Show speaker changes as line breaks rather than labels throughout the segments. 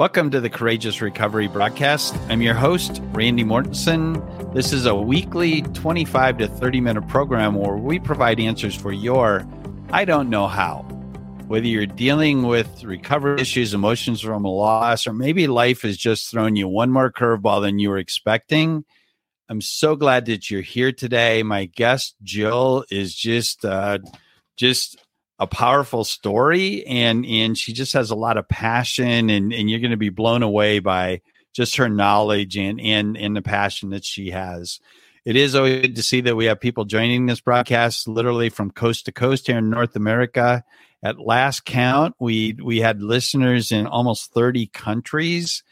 Welcome to the Courageous Recovery broadcast. I'm your host, Randy Mortensen. This is a weekly 25 to 30 minute program where we provide answers for your I don't know how. Whether you're dealing with recovery issues, emotions from a loss, or maybe life has just thrown you one more curveball than you were expecting, I'm so glad that you're here today. My guest, Jill, is just uh, just a powerful story and and she just has a lot of passion and and you're going to be blown away by just her knowledge and and and the passion that she has. It is always good to see that we have people joining this broadcast literally from coast to coast here in north america. At last count we we had listeners in almost 30 countries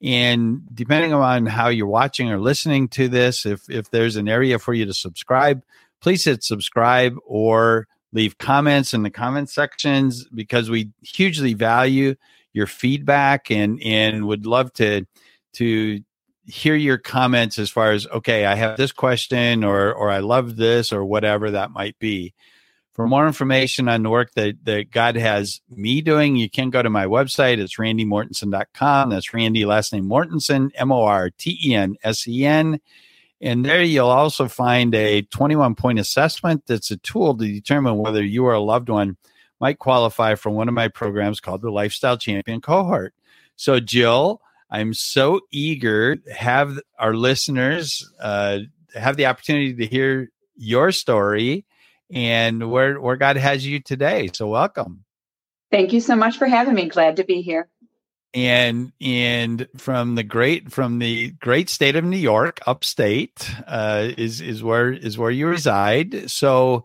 and depending on how you're watching or listening to this if if there's an area for you to subscribe please hit subscribe or leave comments in the comment sections because we hugely value your feedback and and would love to to hear your comments as far as okay i have this question or or i love this or whatever that might be. For more information on the work that, that god has me doing you can go to my website. It's randymortensen.com that's randy last name mortensen m-o-r-t-e-n-s-e-n and there you'll also find a 21 point assessment that's a tool to determine whether you or a loved one might qualify for one of my programs called the Lifestyle Champion Cohort. So, Jill, I'm so eager to have our listeners uh, have the opportunity to hear your story and where, where God has you today. So, welcome.
Thank you so much for having me. Glad to be here
and and from the great from the great state of New York, upstate, uh, is is where is where you reside. So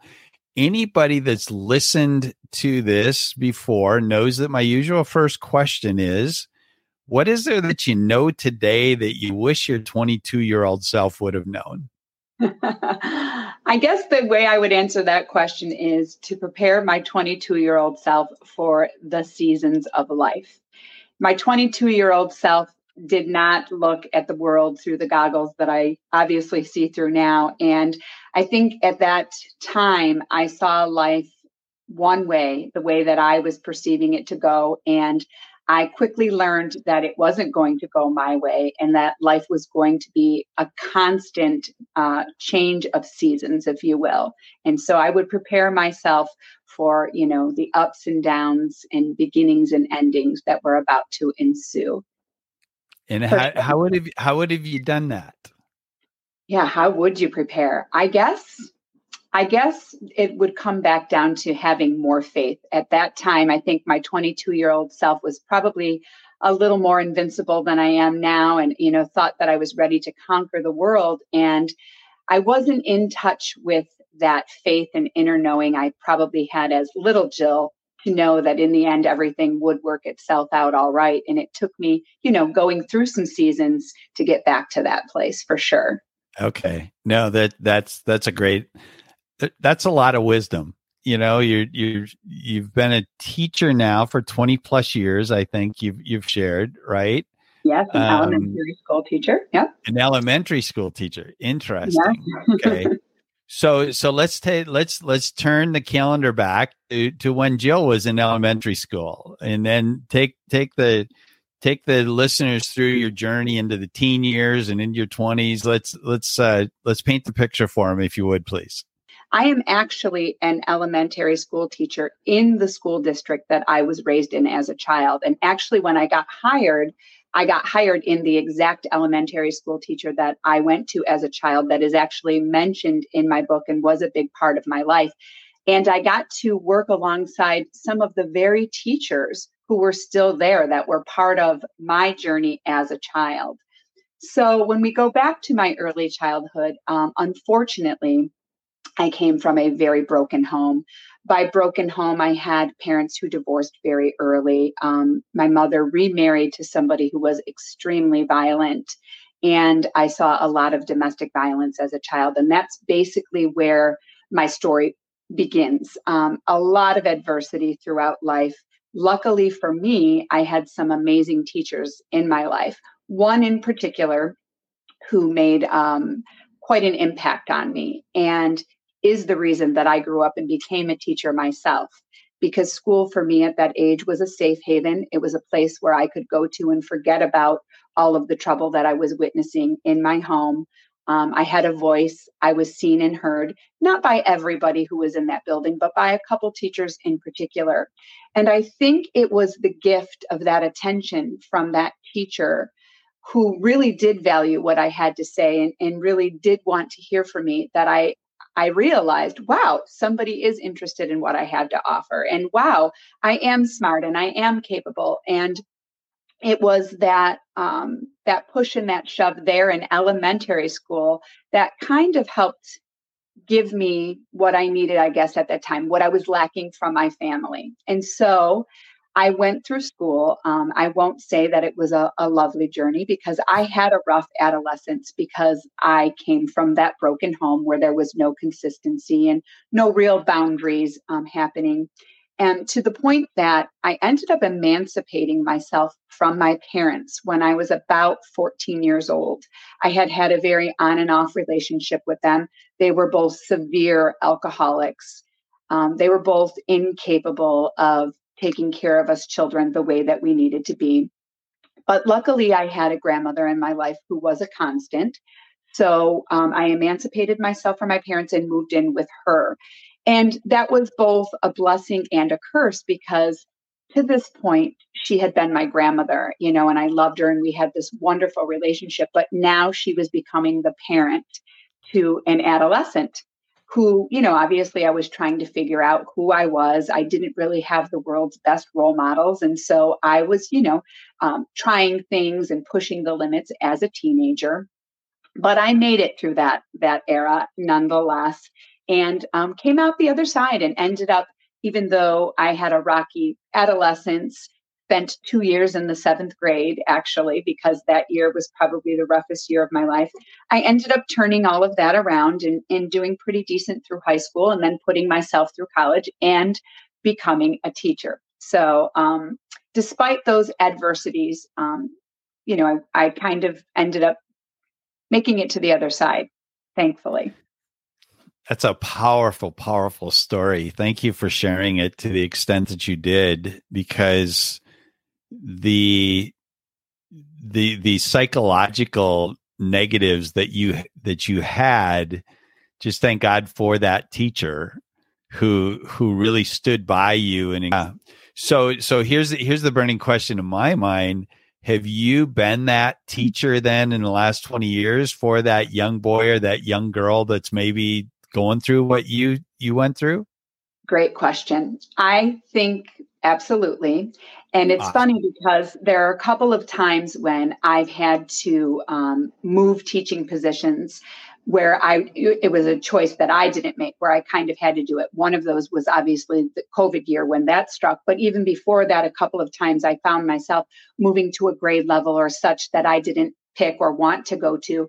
anybody that's listened to this before knows that my usual first question is what is there that you know today that you wish your 22 year old self would have known
I guess the way I would answer that question is to prepare my 22 year old self for the seasons of life my 22 year old self did not look at the world through the goggles that I obviously see through now. And I think at that time, I saw life one way, the way that I was perceiving it to go. And I quickly learned that it wasn't going to go my way and that life was going to be a constant uh, change of seasons, if you will. And so I would prepare myself for, you know, the ups and downs and beginnings and endings that were about to ensue.
And how, how would have how would have you done that?
Yeah, how would you prepare? I guess I guess it would come back down to having more faith. At that time, I think my 22 year old self was probably a little more invincible than I am now and, you know, thought that I was ready to conquer the world. And I wasn't in touch with that faith and inner knowing I probably had as little Jill to know that in the end everything would work itself out all right. And it took me, you know, going through some seasons to get back to that place for sure.
Okay. No, that that's that's a great that's a lot of wisdom. You know, you're you you've been a teacher now for 20 plus years, I think you've you've shared, right?
Yes, an um, elementary school teacher. Yeah.
An elementary school teacher. Interesting. Yeah. okay. So so let's take let's let's turn the calendar back to, to when Jill was in elementary school and then take take the take the listeners through your journey into the teen years and into your 20s. Let's let's uh let's paint the picture for them if you would please.
I am actually an elementary school teacher in the school district that I was raised in as a child. And actually, when I got hired, I got hired in the exact elementary school teacher that I went to as a child, that is actually mentioned in my book and was a big part of my life. And I got to work alongside some of the very teachers who were still there that were part of my journey as a child. So when we go back to my early childhood, um, unfortunately, I came from a very broken home. By broken home, I had parents who divorced very early. Um, my mother remarried to somebody who was extremely violent. And I saw a lot of domestic violence as a child. And that's basically where my story begins. Um, a lot of adversity throughout life. Luckily for me, I had some amazing teachers in my life. One in particular who made um, quite an impact on me. And is the reason that I grew up and became a teacher myself because school for me at that age was a safe haven. It was a place where I could go to and forget about all of the trouble that I was witnessing in my home. Um, I had a voice. I was seen and heard, not by everybody who was in that building, but by a couple teachers in particular. And I think it was the gift of that attention from that teacher who really did value what I had to say and, and really did want to hear from me that I I realized, wow, somebody is interested in what I have to offer. And wow, I am smart and I am capable. And it was that um, that push and that shove there in elementary school that kind of helped give me what I needed, I guess, at that time, what I was lacking from my family. And so I went through school. Um, I won't say that it was a, a, lovely journey because I had a rough adolescence because I came from that broken home where there was no consistency and no real boundaries um, happening. And to the point that I ended up emancipating myself from my parents when I was about 14 years old. I had had a very on and off relationship with them. They were both severe alcoholics. Um, they were both incapable of taking care of us children the way that we needed to be. But luckily, I had a grandmother in my life who was a constant. So um, I emancipated myself from my parents and moved in with her. And that was both a blessing and a curse because to this point, she had been my grandmother, you know, and I loved her and we had this wonderful relationship. But now she was becoming the parent to an adolescent who, you know, obviously I was trying to figure out who I was. I didn't really have the world's best role models. And so I was, you know, um, trying things and pushing the limits as a teenager. But I made it through that that era nonetheless, and um, came out the other side and ended up, even though I had a rocky adolescence spent two years in the seventh grade, actually, because that year was probably the roughest year of my life. I ended up turning all of that around and, and doing pretty decent through high school and then putting myself through college and becoming a teacher. So, um, despite those adversities, um, you know, I, I kind of ended up making it to the other side, thankfully.
That's a powerful, powerful story. Thank you for sharing it to the extent that you did, because the the the psychological negatives that you that you had just thank god for that teacher who who really stood by you and uh, so so here's here's the burning question in my mind. Have you been that teacher then in the last 20 years for that young boy or that young girl that's maybe going through what you you went through?
Great question. I think absolutely and it's awesome. funny because there are a couple of times when I've had to um, move teaching positions where I it was a choice that I didn't make where I kind of had to do it. One of those was obviously the COVID year when that struck, but even before that a couple of times I found myself moving to a grade level or such that I didn't pick or want to go to.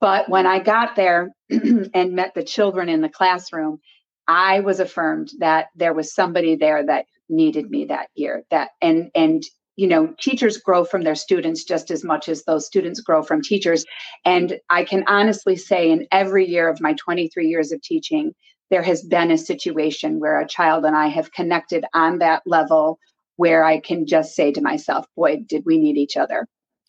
But when I got there and met the children in the classroom, I was affirmed that there was somebody there that needed me that year that and and you know teachers grow from their students just as much as those students grow from teachers. And i can honestly say in every year of my 23 years of teaching there has been a situation where a child and i have connected on that level where i can just say to myself boy did we need each other.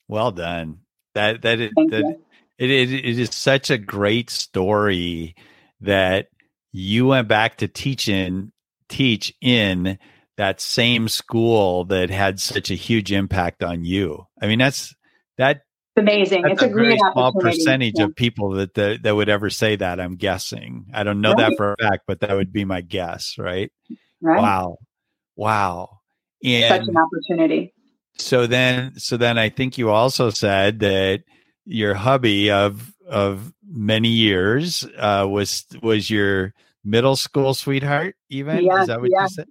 Well done. That that, it, that it, it, it is such a great story that you went back to teaching teach in that same school that had such a huge impact on you. I mean, that's that
amazing.
That's
it's a, a
very small percentage yeah. of people that, that, that would ever say that. I'm guessing. I don't know right. that for a fact, but that would be my guess. Right?
Right.
Wow. Wow.
And such an opportunity.
So then, so then, I think you also said that your hubby of of many years uh, was was your middle school sweetheart. Even
yeah,
is that what
yeah.
you said?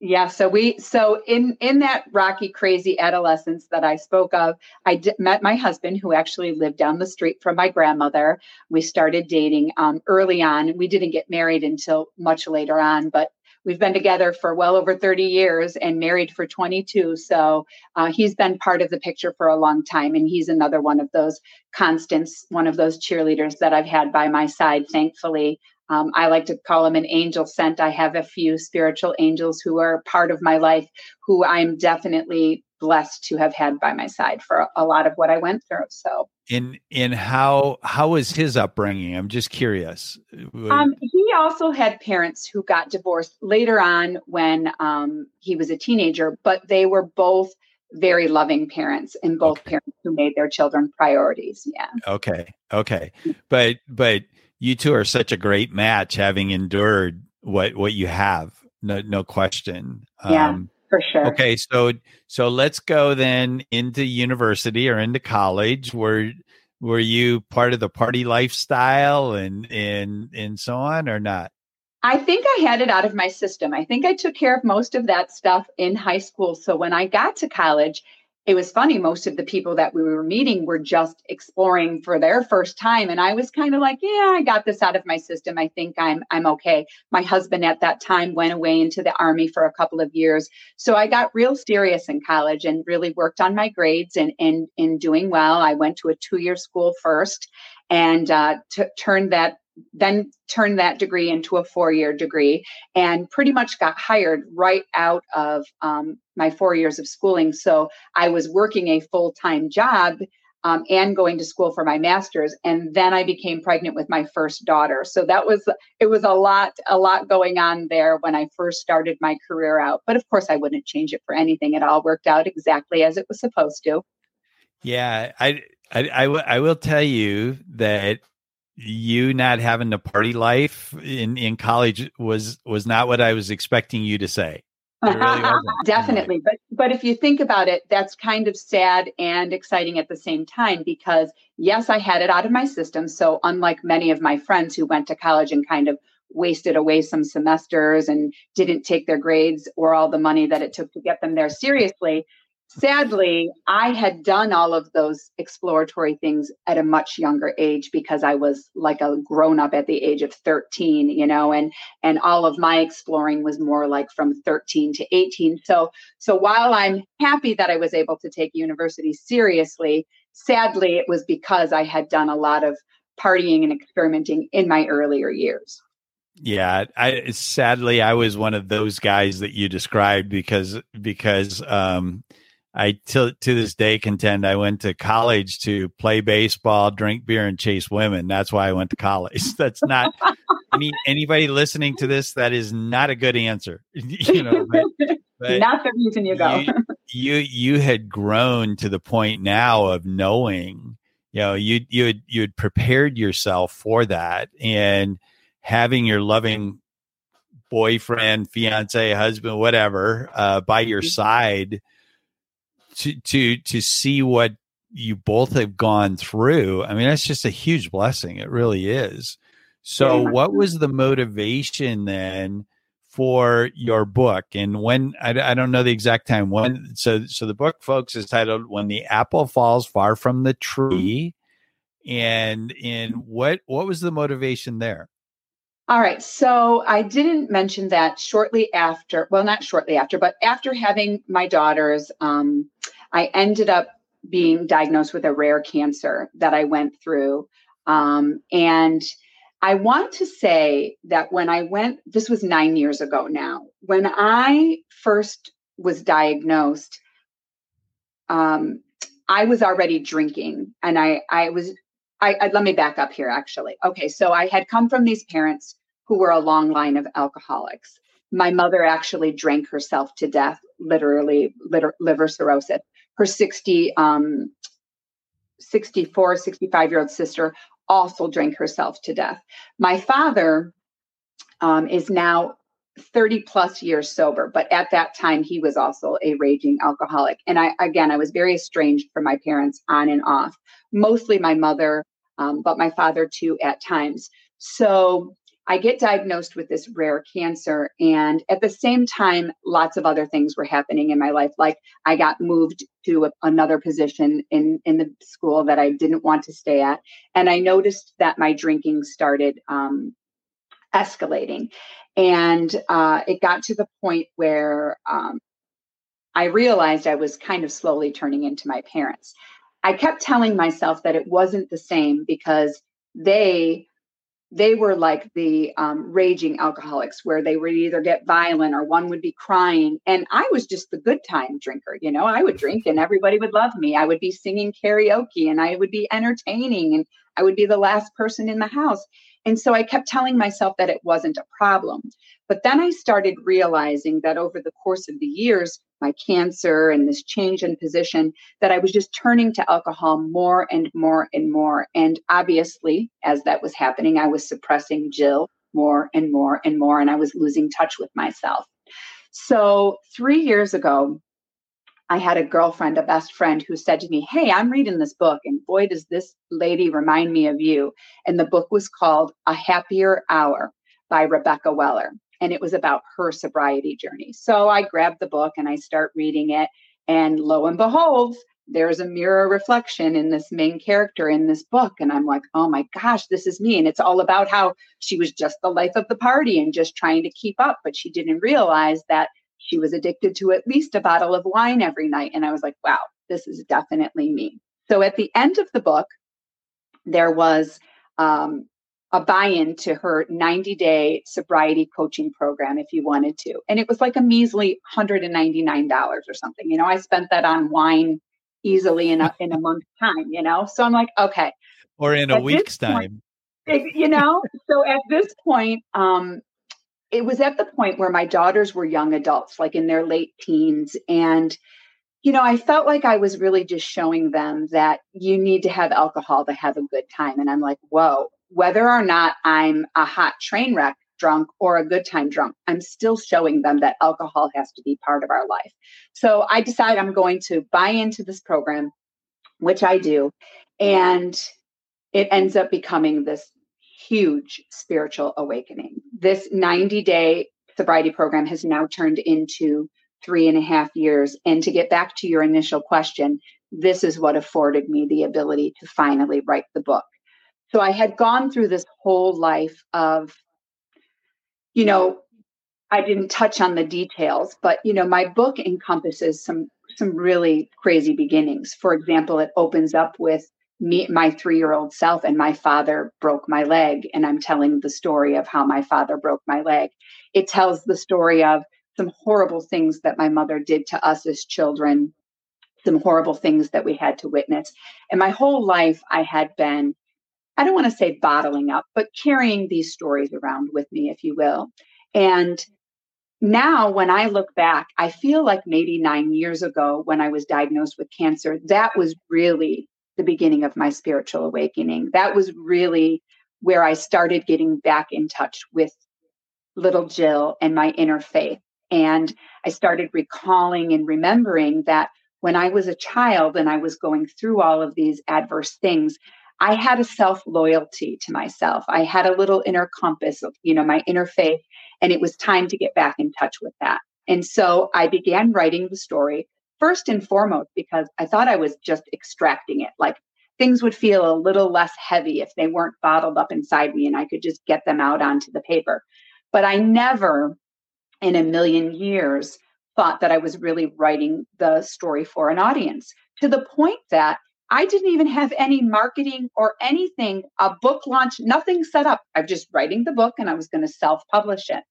Yeah, so we so in in that rocky crazy adolescence that I spoke of, I d- met my husband who actually lived down the street from my grandmother. We started dating um, early on. We didn't get married until much later on, but we've been together for well over 30 years and married for 22 so uh, he's been part of the picture for a long time and he's another one of those constants one of those cheerleaders that i've had by my side thankfully um, I like to call them an angel sent. I have a few spiritual angels who are part of my life who I'm definitely blessed to have had by my side for a lot of what I went through. So
in in how how was his upbringing? I'm just curious.
Um, he also had parents who got divorced later on when um, he was a teenager, but they were both very loving parents and both okay. parents who made their children priorities. Yeah.
Okay. Okay. But but you two are such a great match having endured what what you have. No no question.
Yeah. Um, for sure.
Okay, so so let's go then into university or into college. Were were you part of the party lifestyle and and and so on or not?
I think I had it out of my system. I think I took care of most of that stuff in high school. So when I got to college, it was funny most of the people that we were meeting were just exploring for their first time and i was kind of like yeah i got this out of my system. I think i'm i'm okay. My husband at that time went away into the army for a couple of years so i got real serious in college and really worked on my grades and and in doing well. I went to a two year school first and uh, t- turned that then turned that degree into a four year degree and pretty much got hired right out of um, my four years of schooling. So I was working a full time job um, and going to school for my master's. And then I became pregnant with my first daughter. So that was, it was a lot, a lot going on there when I first started my career out. But of course, I wouldn't change it for anything. It all worked out exactly as it was supposed to.
Yeah. I, I, I, w- I will tell you that you not having the party life in in college was was not what I was expecting you to say. Really
Definitely, but but if you think about it, that's kind of sad and exciting at the same time because yes, I had it out of my system. So unlike many of my friends who went to college and kind of wasted away some semesters and didn't take their grades or all the money that it took to get them there seriously, sadly, I had done all of those exploratory things at a much younger age because I was like a grown up at the age of 13, you know, and and all of my exploring was more like from 13 to 18. So so while I'm happy that I was able to take university seriously, sadly it was because I had done a lot of partying and experimenting in my earlier years.
Yeah, I sadly I was one of those guys that you described because because um I to to this day contend I went to college to play baseball, drink beer, and chase women. That's why I went to college. That's not any anybody listening to this. That is not a good answer. you know,
but, but not the reason you go.
you, you you had grown to the point now of knowing. You know, you you had you had prepared yourself for that, and having your loving boyfriend, fiance, husband, whatever, uh, by your mm-hmm. side to to to see what you both have gone through i mean that's just a huge blessing. It really is. So yeah. what was the motivation then for your book? And when I, I don't know the exact time when so so the book folks is titled when the apple falls far from the tree. And and what what was the motivation there
all right. So I didn't mention that shortly after, well, not shortly after, but after having my daughters, um, I ended up being diagnosed with a rare cancer that I went through. Um, and I want to say that when I went, this was nine years ago now, when I first was diagnosed, um, I was already drinking and I, I was I, I, let me back up here actually. Okay, so I had come from these parents who were a long line of alcoholics. My mother actually drank herself to death, literally liver, cirrhosis. Her 60, um, 64, 65 year old sister also drank herself to death. My father um, is now 30 plus years sober, but at that time he was also a raging alcoholic. And I, again, I was very estranged from my parents on and off, mostly my mother, um, but my father too at times. So I get diagnosed with this rare cancer. And at the same time, lots of other things were happening in my life. Like I got moved to a, another position in, in the school that I didn't want to stay at. And I noticed that my drinking started um, escalating. And uh, it got to the point where um, I realized I was kind of slowly turning into my parents. I kept telling myself that it wasn't the same because they they were like the um, raging alcoholics where they would either get violent or one would be crying. And i was just the good time drinker you know? I would drink and everybody would love me. I would be singing karaoke and i would be entertaining and i would be the last person in the house and so i kept telling myself that it wasn't a problem but then i started realizing that over the course of the years my cancer and this change in position that I was just turning to alcohol more and more and more. And obviously, as that was happening, I was suppressing Jill more and more and more, and I was losing touch with myself. So, three years ago, I had a girlfriend, a best friend, who said to me, Hey, I'm reading this book, and boy, does this lady remind me of you. And the book was called A Happier Hour by Rebecca Weller and it was about her sobriety journey. So I grabbed the book and I start reading it. And lo and behold, there's a mirror reflection in this main character in this book. And I'm like, oh my gosh, this is me. And it's all about how she was just the life of the party and just trying to keep up. But she didn't realize that she was addicted to at least a bottle of wine every night. And I was like, wow, this is definitely me. So at the end of the book, there was um, a buy-in to her 90-day sobriety coaching program if you wanted to and it was like a measly $199 or something you know i spent that on wine easily in a in a month's time you know so i'm like okay
or in a week's time
point, you know so at this point um it was at the point where my daughters were young adults like in their late teens and you know, I felt like I was really just showing them that you need to have alcohol to have a good time. And I'm like, whoa, whether or not I'm a hot train wreck drunk or a good time drunk, I'm still showing them that alcohol has to be part of our life. So I decide I'm going to buy into this program, which I do. And it ends up becoming this huge spiritual awakening. This 90 day sobriety program has now turned into three and a half years. And to get back to your initial question, this is what afforded me the ability to finally write the book. So I had gone through this whole life of, you know, I didn't touch on the details, but you know, my book encompasses some some really crazy beginnings. For example, it opens up with me, my three-year-old self, and my father broke my leg, and I'm telling the story of how my father broke my leg. It tells the story of some horrible things that my mother did to us as children, some horrible things that we had to witness. And my whole life, I had been I don't want to say bottling up, but carrying these stories around with me, if you will. And now, when I look back, I feel like maybe nine years ago, when I was diagnosed with cancer, that was really the beginning of my spiritual awakening. That was really where I started getting back in touch with little Jill and my inner faith. And I started recalling and remembering that when I was a child and I was going through all of these adverse things, I had a self loyalty to myself. I had a little inner compass of, you know, my inner faith, and it was time to get back in touch with that. And so I began writing the story first and foremost because I thought I was just extracting it. Like things would feel a little less heavy if they weren't bottled up inside me and I could just get them out onto the paper. But I never in a million years thought that I was really writing the story for an audience to the point that I didn't even have any marketing or anything, a book launch, nothing set up. I'm just writing the book and I was going to self-publish it.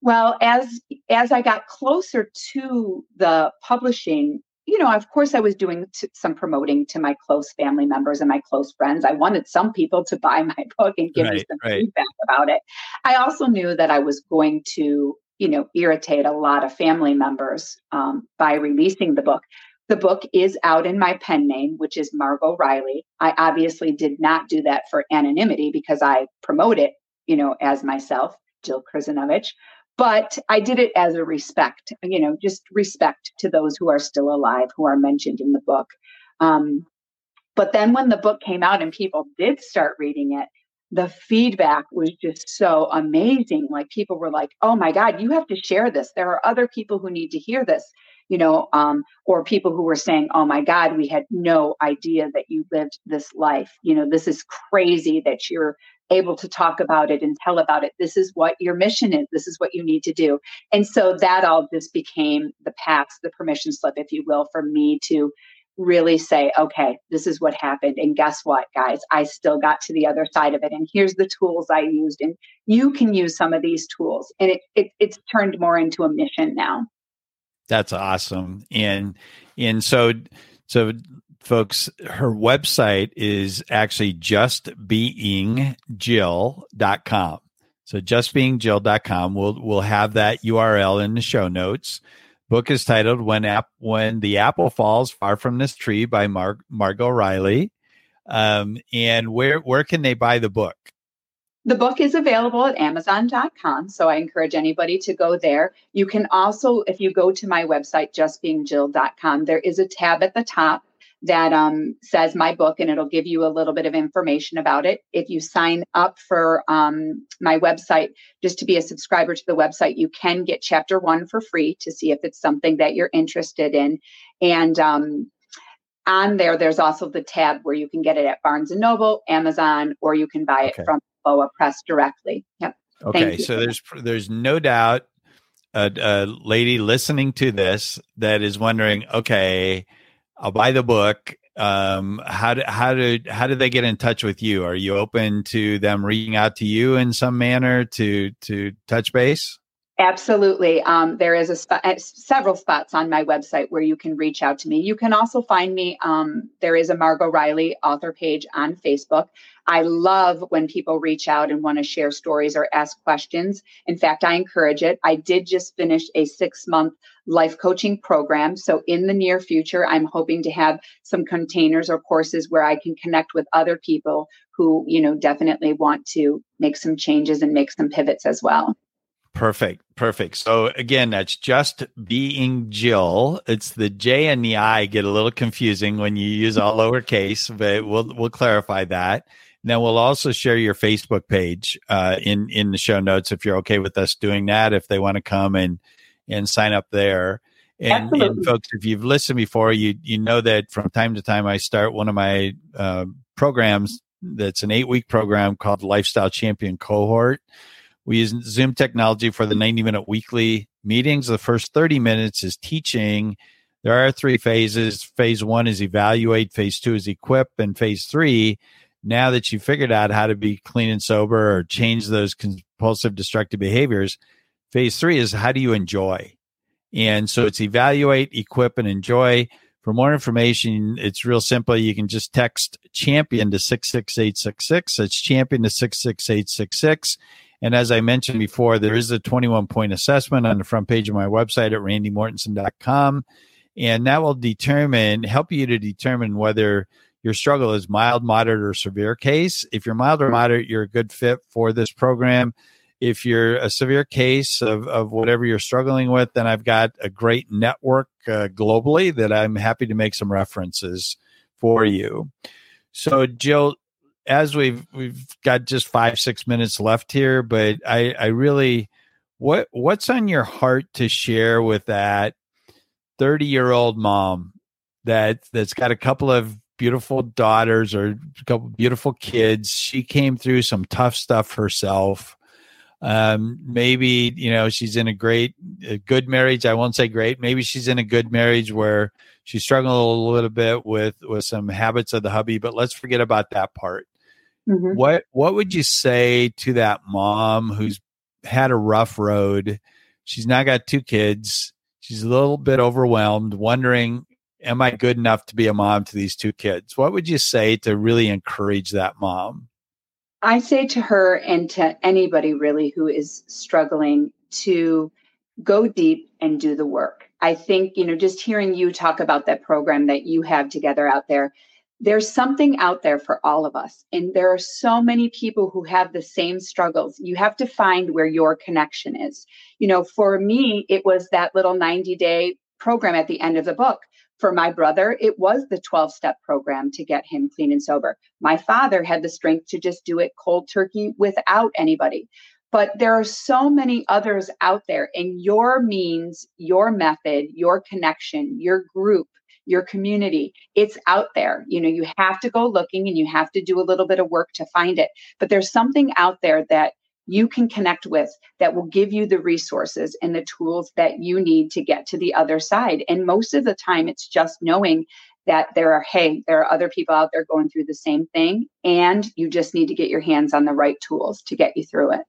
Well, as as I got closer to the publishing, you know, of course I was doing t- some promoting to my close family members and my close friends. I wanted some people to buy my book and give right, me some right. feedback about it. I also knew that I was going to you know irritate a lot of family members um, by releasing the book the book is out in my pen name, which is Margot Riley. I obviously did not do that for anonymity because I promote it, you know, as myself, Jill Krzyzewicz. But I did it as a respect, you know, just respect to those who are still alive, who are mentioned in the book. Um, but then when the book came out and people did start reading it, the feedback was just so amazing. Like people were like, oh my God, you have to share this. There are other people who need to hear this you know, um, or people who were saying, oh my God, we had no idea that you lived this life. You know, this is crazy that you're able to talk about it and tell about it. This is what your mission is. This is what you need to do. And so that all just became the path, the permission slip, if you will, for me to really say, okay, this is what happened. And guess what, guys? I still got to the other side of it. And here's the tools I used. And you can use some of these tools. And it, it it's turned more into a mission now.
That's awesome. And and so so folks, her website is actually justbeingjill.com. So justbeingjill.com. We'll we'll have that URL in the show notes. Book is titled "When App When the Apple Falls Far from This Tree" by Mar- Margot Riley. Um, and where where can they buy the book?
The book is available at Amazon.com, so I encourage anybody to go there. You can also, if you go to my website, justbeingjill.com, there is a tab at the top that um, says my book and it'll give you a little bit of information about it. If you sign up for um, my website, just to be a subscriber to the website, you can get chapter one for free to see if it's something that you're interested in. And um, on there, there's also the tab where you can get it at Barnes and Noble, Amazon, or you can buy okay. it from Balboa Press directly. Yep.
Okay, so there's there's no doubt a, a lady listening to this that is wondering, okay, I'll buy the book. Um, how do, how do how do they get in touch with you? Are you open to them reaching out to you in some manner to to touch base?
Absolutely. Um, there is a uh, several spots on my website where you can reach out to me. You can also find me. Um, there is a Margot Riley author page on Facebook. I love when people reach out and want to share stories or ask questions. In fact, I encourage it. I did just finish a six month life coaching program. So in the near future, I'm hoping to have some containers or courses where I can connect with other people who, you know, definitely want to make some changes and make some pivots as well.
Perfect. Perfect. So again, that's just being Jill. It's the J and the I get a little confusing when you use all lowercase, but we'll we'll clarify that. Now we'll also share your Facebook page uh, in in the show notes if you're okay with us doing that. If they want to come and and sign up there. And, and, folks, if you've listened before, you you know that from time to time I start one of my uh, programs that's an eight week program called Lifestyle Champion Cohort we use Zoom technology for the 90 minute weekly meetings. The first 30 minutes is teaching. There are three phases. Phase one is evaluate, phase two is equip, and phase three, now that you've figured out how to be clean and sober or change those compulsive destructive behaviors, phase three is how do you enjoy? And so it's evaluate, equip, and enjoy. For more information, it's real simple. You can just text champion to 66866. That's champion to 66866 and as I mentioned before, there is a 21 point assessment on the front page of my website at randymortensen.com. And that will determine, help you to determine whether your struggle is mild, moderate, or severe case. If you're mild or moderate, you're a good fit for this program. If you're a severe case of, of whatever you're struggling with, then I've got a great network uh, globally that I'm happy to make some references for you. So, Jill, as we've we've got just five six minutes left here, but I I really what what's on your heart to share with that thirty year old mom that that's got a couple of beautiful daughters or a couple beautiful kids. She came through some tough stuff herself. Um, maybe you know she's in a great, a good marriage. I won't say great. Maybe she's in a good marriage where she's struggling a little bit with with some habits of the hubby. But let's forget about that part. Mm-hmm. What what would you say to that mom who's had a rough road? She's now got two kids. She's a little bit overwhelmed, wondering, am I good enough to be a mom to these two kids? What would you say to really encourage that mom?
I say to her and to anybody really who is struggling to go deep and do the work. I think, you know, just hearing you talk about that program that you have together out there, there's something out there for all of us. And there are so many people who have the same struggles. You have to find where your connection is. You know, for me, it was that little 90 day program at the end of the book. For my brother, it was the 12 step program to get him clean and sober. My father had the strength to just do it cold turkey without anybody. But there are so many others out there, and your means, your method, your connection, your group your community it's out there you know you have to go looking and you have to do a little bit of work to find it but there's something out there that you can connect with that will give you the resources and the tools that you need to get to the other side and most of the time it's just knowing that there are, hey, there are other people out there going through the same thing. And you just need to get your hands on the right tools to get you through it.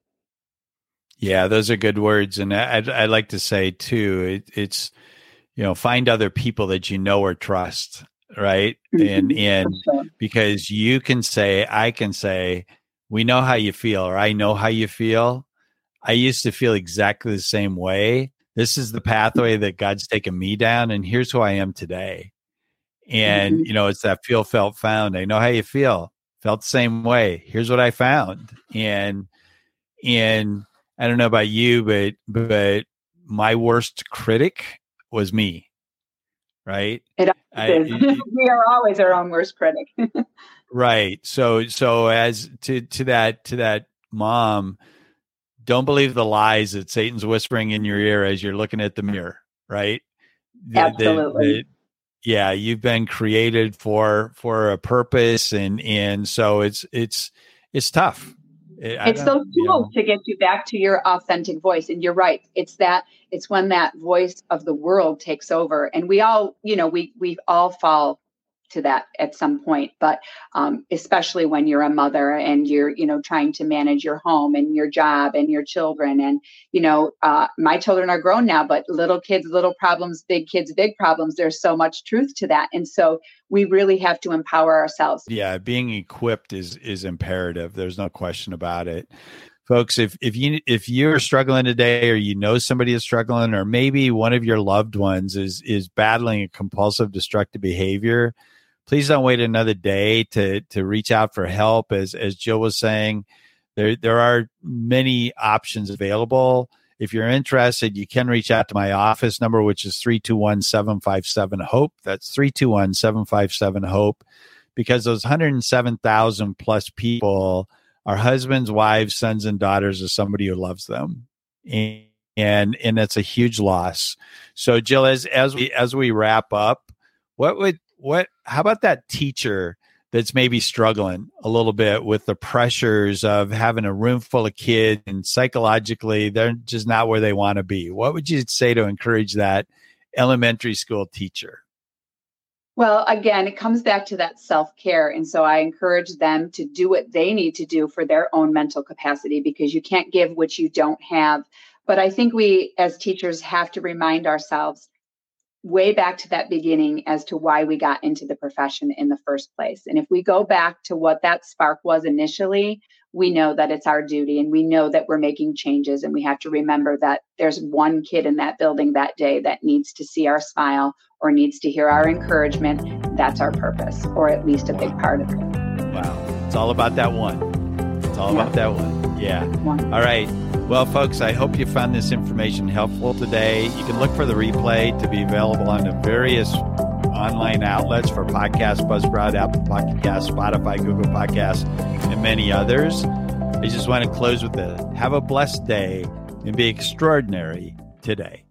Yeah, those are good words. And I'd, I'd like to say too, it, it's, you know, find other people that you know or trust, right? Mm-hmm. And, and because you can say, I can say, we know how you feel, or I know how you feel. I used to feel exactly the same way. This is the pathway that God's taken me down, and here's who I am today. And, mm-hmm. you know, it's that feel, felt, found. I know how you feel. Felt the same way. Here's what I found. And, and I don't know about you, but, but my worst critic was me. Right.
It I, we are always our own worst critic.
right. So, so as to, to that, to that mom, don't believe the lies that Satan's whispering in your ear as you're looking at the mirror, right?
Absolutely. The, the,
yeah, you've been created for for a purpose and and so it's it's it's tough.
Eh, it's those tools you know. to get you back to your authentic voice and you're right. It's that it's when that voice of the world takes over. And we all, you know, we we all fall to that at some point but um, especially when you're a mother and you're you know trying to manage your home and your job and your children and you know uh, my children are grown now but little kids little problems big kids big problems there's so much truth to that. And so we really have to empower ourselves.
Yeah being equipped is is imperative. There's no question about it folks if if you if you're struggling today or you know somebody is struggling or maybe one of your loved ones is is battling a compulsive destructive behavior please don't wait another day to to reach out for help. As as Jill was saying, there there are many options available. If you're interested, you can reach out to my office number, which is 321 757 HOPE. That's 321 757 HOPE, because those 107,000 plus people are husbands, wives, sons, and daughters of somebody who loves them. And, and, and that's a huge loss. So, Jill, as, as we, as we wrap up, what would, what how about that teacher that's maybe struggling a little bit with the pressures of having a room full of kids and psychologically they're just not where they want to be what would you say to encourage that elementary school teacher
well, again, it comes back to that self care. And so I encourage them to do what they need to do for their own mental capacity because you can't give what you don't have. But I think we as teachers have to remind ourselves way back to that beginning as to why we got into the profession in the first place. And if we go back to what that spark was initially, we know that it's our duty and we know that we're making changes. And we have to remember that there's one kid in that building that day that needs to see our smile or needs to hear our encouragement. That's our purpose, or at least a big part of it.
Wow. It's all about that one. It's all yeah. about that one. Yeah. One. All right. Well, folks, I hope you found this information helpful today. You can look for the replay to be available on the various online outlets for podcast, Buzzsprout, Apple Podcast, Spotify, Google Podcasts, and many others. I just want to close with this. Have a blessed day and be extraordinary today.